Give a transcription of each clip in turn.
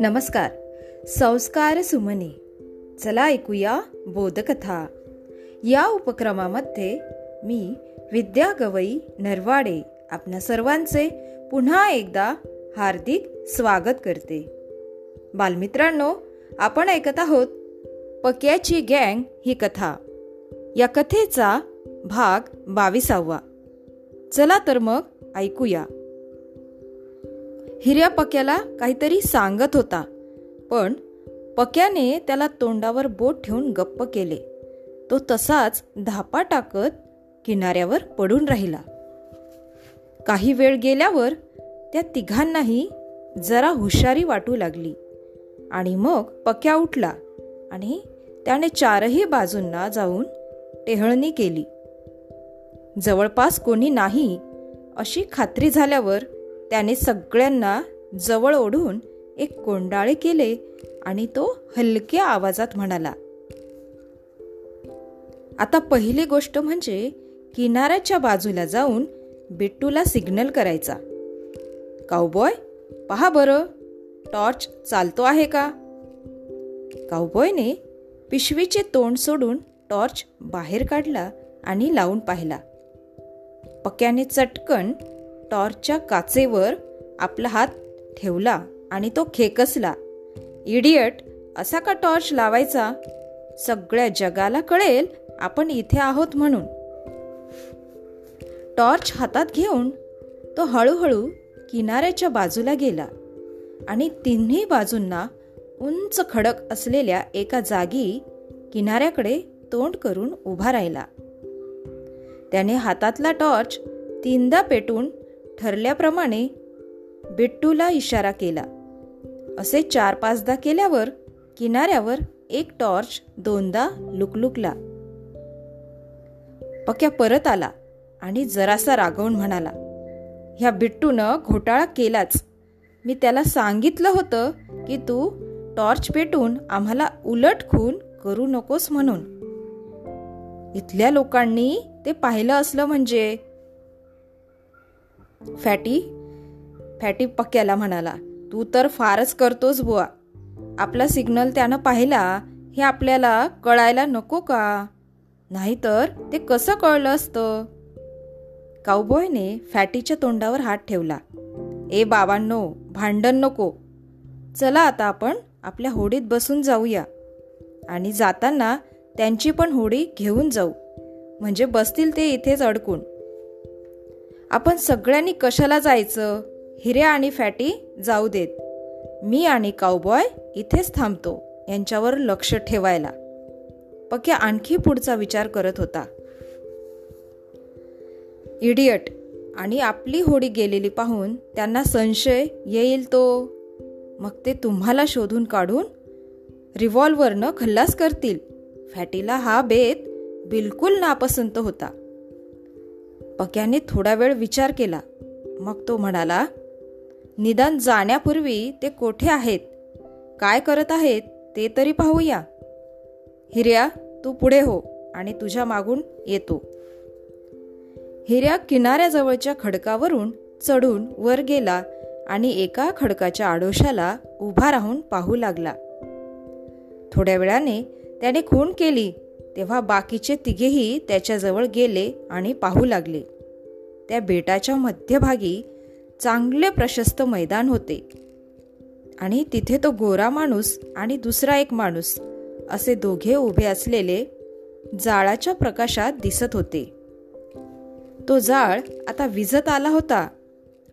नमस्कार. संस्कार सुमने. चला ऐकूया बोधकथा. या उपक्रमामध्ये मी विद्या गवई नरवाडे आपल्या सर्वांचे पुन्हा एकदा हार्दिक स्वागत करते. बालमित्रांनो आपण ऐकत आहोत पक्याची गँग ही कथा. या कथेचा भाग बावीसावा. चला तर मग ऐकूया. हिऱ्या पक्याला काहीतरी सांगत होता पण पक्याने त्याला तोंडावर बोट ठेवून गप्प केले. तो तसाच धापा टाकत किनाऱ्यावर पडून राहिला. काही वेळ गेल्यावर त्या तिघांनाही जरा हुशारी वाटू लागली आणि मग पक्या उठला आणि त्याने चारही बाजूंना जाऊन टेहळणी केली. जवळपास कोणी नाही अशी खात्री झाल्यावर त्याने सगळ्यांना जवळ ओढून एक कोंडाळे केले आणि तो हलक्या आवाजात म्हणाला आता पहिली गोष्ट म्हणजे किनाऱ्याच्या बाजूला जाऊन बिट्टूला सिग्नल करायचा. काऊबॉय पहा बरं टॉर्च चालतो आहे का? काऊबॉयने पिशवीचे तोंड सोडून टॉर्च बाहेर काढला आणि लावून पाहिला. पक्याने चटकन टॉर्चच्या काचेवर आपला हात ठेवला आणि तो खेकसला. इडियट असा का टॉर्च लावायचा? सगळ्या जगाला कळेल आपण इथे आहोत म्हणून. टॉर्च हातात घेऊन तो हळूहळू किनाऱ्याच्या बाजूला गेला आणि तिन्ही बाजूंना उंच खडक असलेल्या एका जागी किनाऱ्याकडे तोंड करून उभा राहिला. त्याने हातातला टॉर्च तीनदा पेटून ठरल्याप्रमाणे बिट्टूला इशारा केला. असे चार पाचदा केल्यावर किनाऱ्यावर एक टॉर्च दोनदा लुकलुकला. पक्या परत आला आणि जरासा रागवून म्हणाला ह्या बिट्टूनं घोटाळा केलाच. मी त्याला सांगितलं होतं की तू टॉर्च पेटून आम्हाला उलट खून करू नकोस म्हणून. इथल्या लोकांनी ते पाहिलं असलं म्हणजे? फॅटी? फॅटी पक्क्याला म्हणाला तू तर फारच करतोस बुवा. आपला सिग्नल त्यानं पाहिला हे आपल्याला कळायला नको का? नाहीतर ते कसं कळलं असतं? काऊबॉयने फॅटीच्या तोंडावर हात ठेवला. ए बाबांनो भांडण नको. चला आता आपण आपल्या होडीत बसून जाऊया आणि जाताना त्यांची पण होडी घेऊन जाऊ. म्हणजे बसतील ते इथेच अडकून. आपण सगळ्यांनी कशाला जायचं? हिरे आणि फॅटी जाऊ देत. मी आणि काऊबॉय इथेच थांबतो यांच्यावर लक्ष ठेवायला. पक्या आणखी पुढचा विचार करत होता. इडियट आणि आपली होडी गेलेली पाहून त्यांना संशय येईल तो. मग ते तुम्हाला शोधून काढून रिव्हॉल्वरनं खल्लास करतील. फॅटीला हा बेत बिलकुल नापसंत होता. पक्याने थोडा वेळ विचार केला. मग तो म्हणाला निदान जाण्यापूर्वी ते कोठे आहेत? काय करत आहेत? ते तरी पाहूया. हिर्या तू पुढे हो आणि तुझ्या मागून येतो. हिर्या किनाऱ्याजवळच्या खडकावरून चढून वर गेला आणि एका खडकाच्या आडोशाला उभा राहून पाहू लागला. थोड्या वेळाने त्याने खून केली. तेव्हा बाकीचे तिघेही त्याच्याजवळ गेले आणि पाहू लागले. त्या बेटाच्या मध्यभागी चांगले प्रशस्त मैदान होते. आणि तिथे तो गोरा माणूस आणि दुसरा एक माणूस असे दोघे उभे असलेले जाळाच्या प्रकाशात दिसत होते. तो जाळ आता विजत आला होता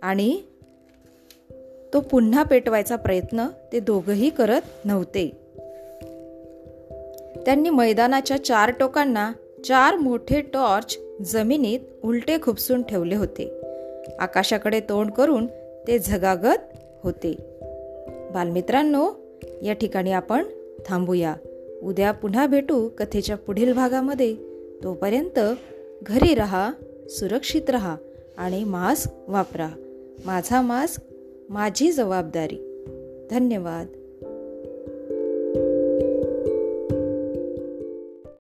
आणि तो पुन्हा पेटवायचा प्रयत्न ते दोघंही करत नव्हते. त्यांनी मैदानाच्या चार टोकांना चार मोठे टॉर्च जमिनीत उलटे खुपसून ठेवले होते. आकाशाकडे तोंड करून ते झगागत होते. बालमित्रांनो या ठिकाणी आपण थांबूया. उद्या पुन्हा भेटू कथेच्या पुढील भागामध्ये. तोपर्यंत घरी रहा सुरक्षित रहा आणि मास्क वापरा. माझा मास्क माझी जबाबदारी. धन्यवाद.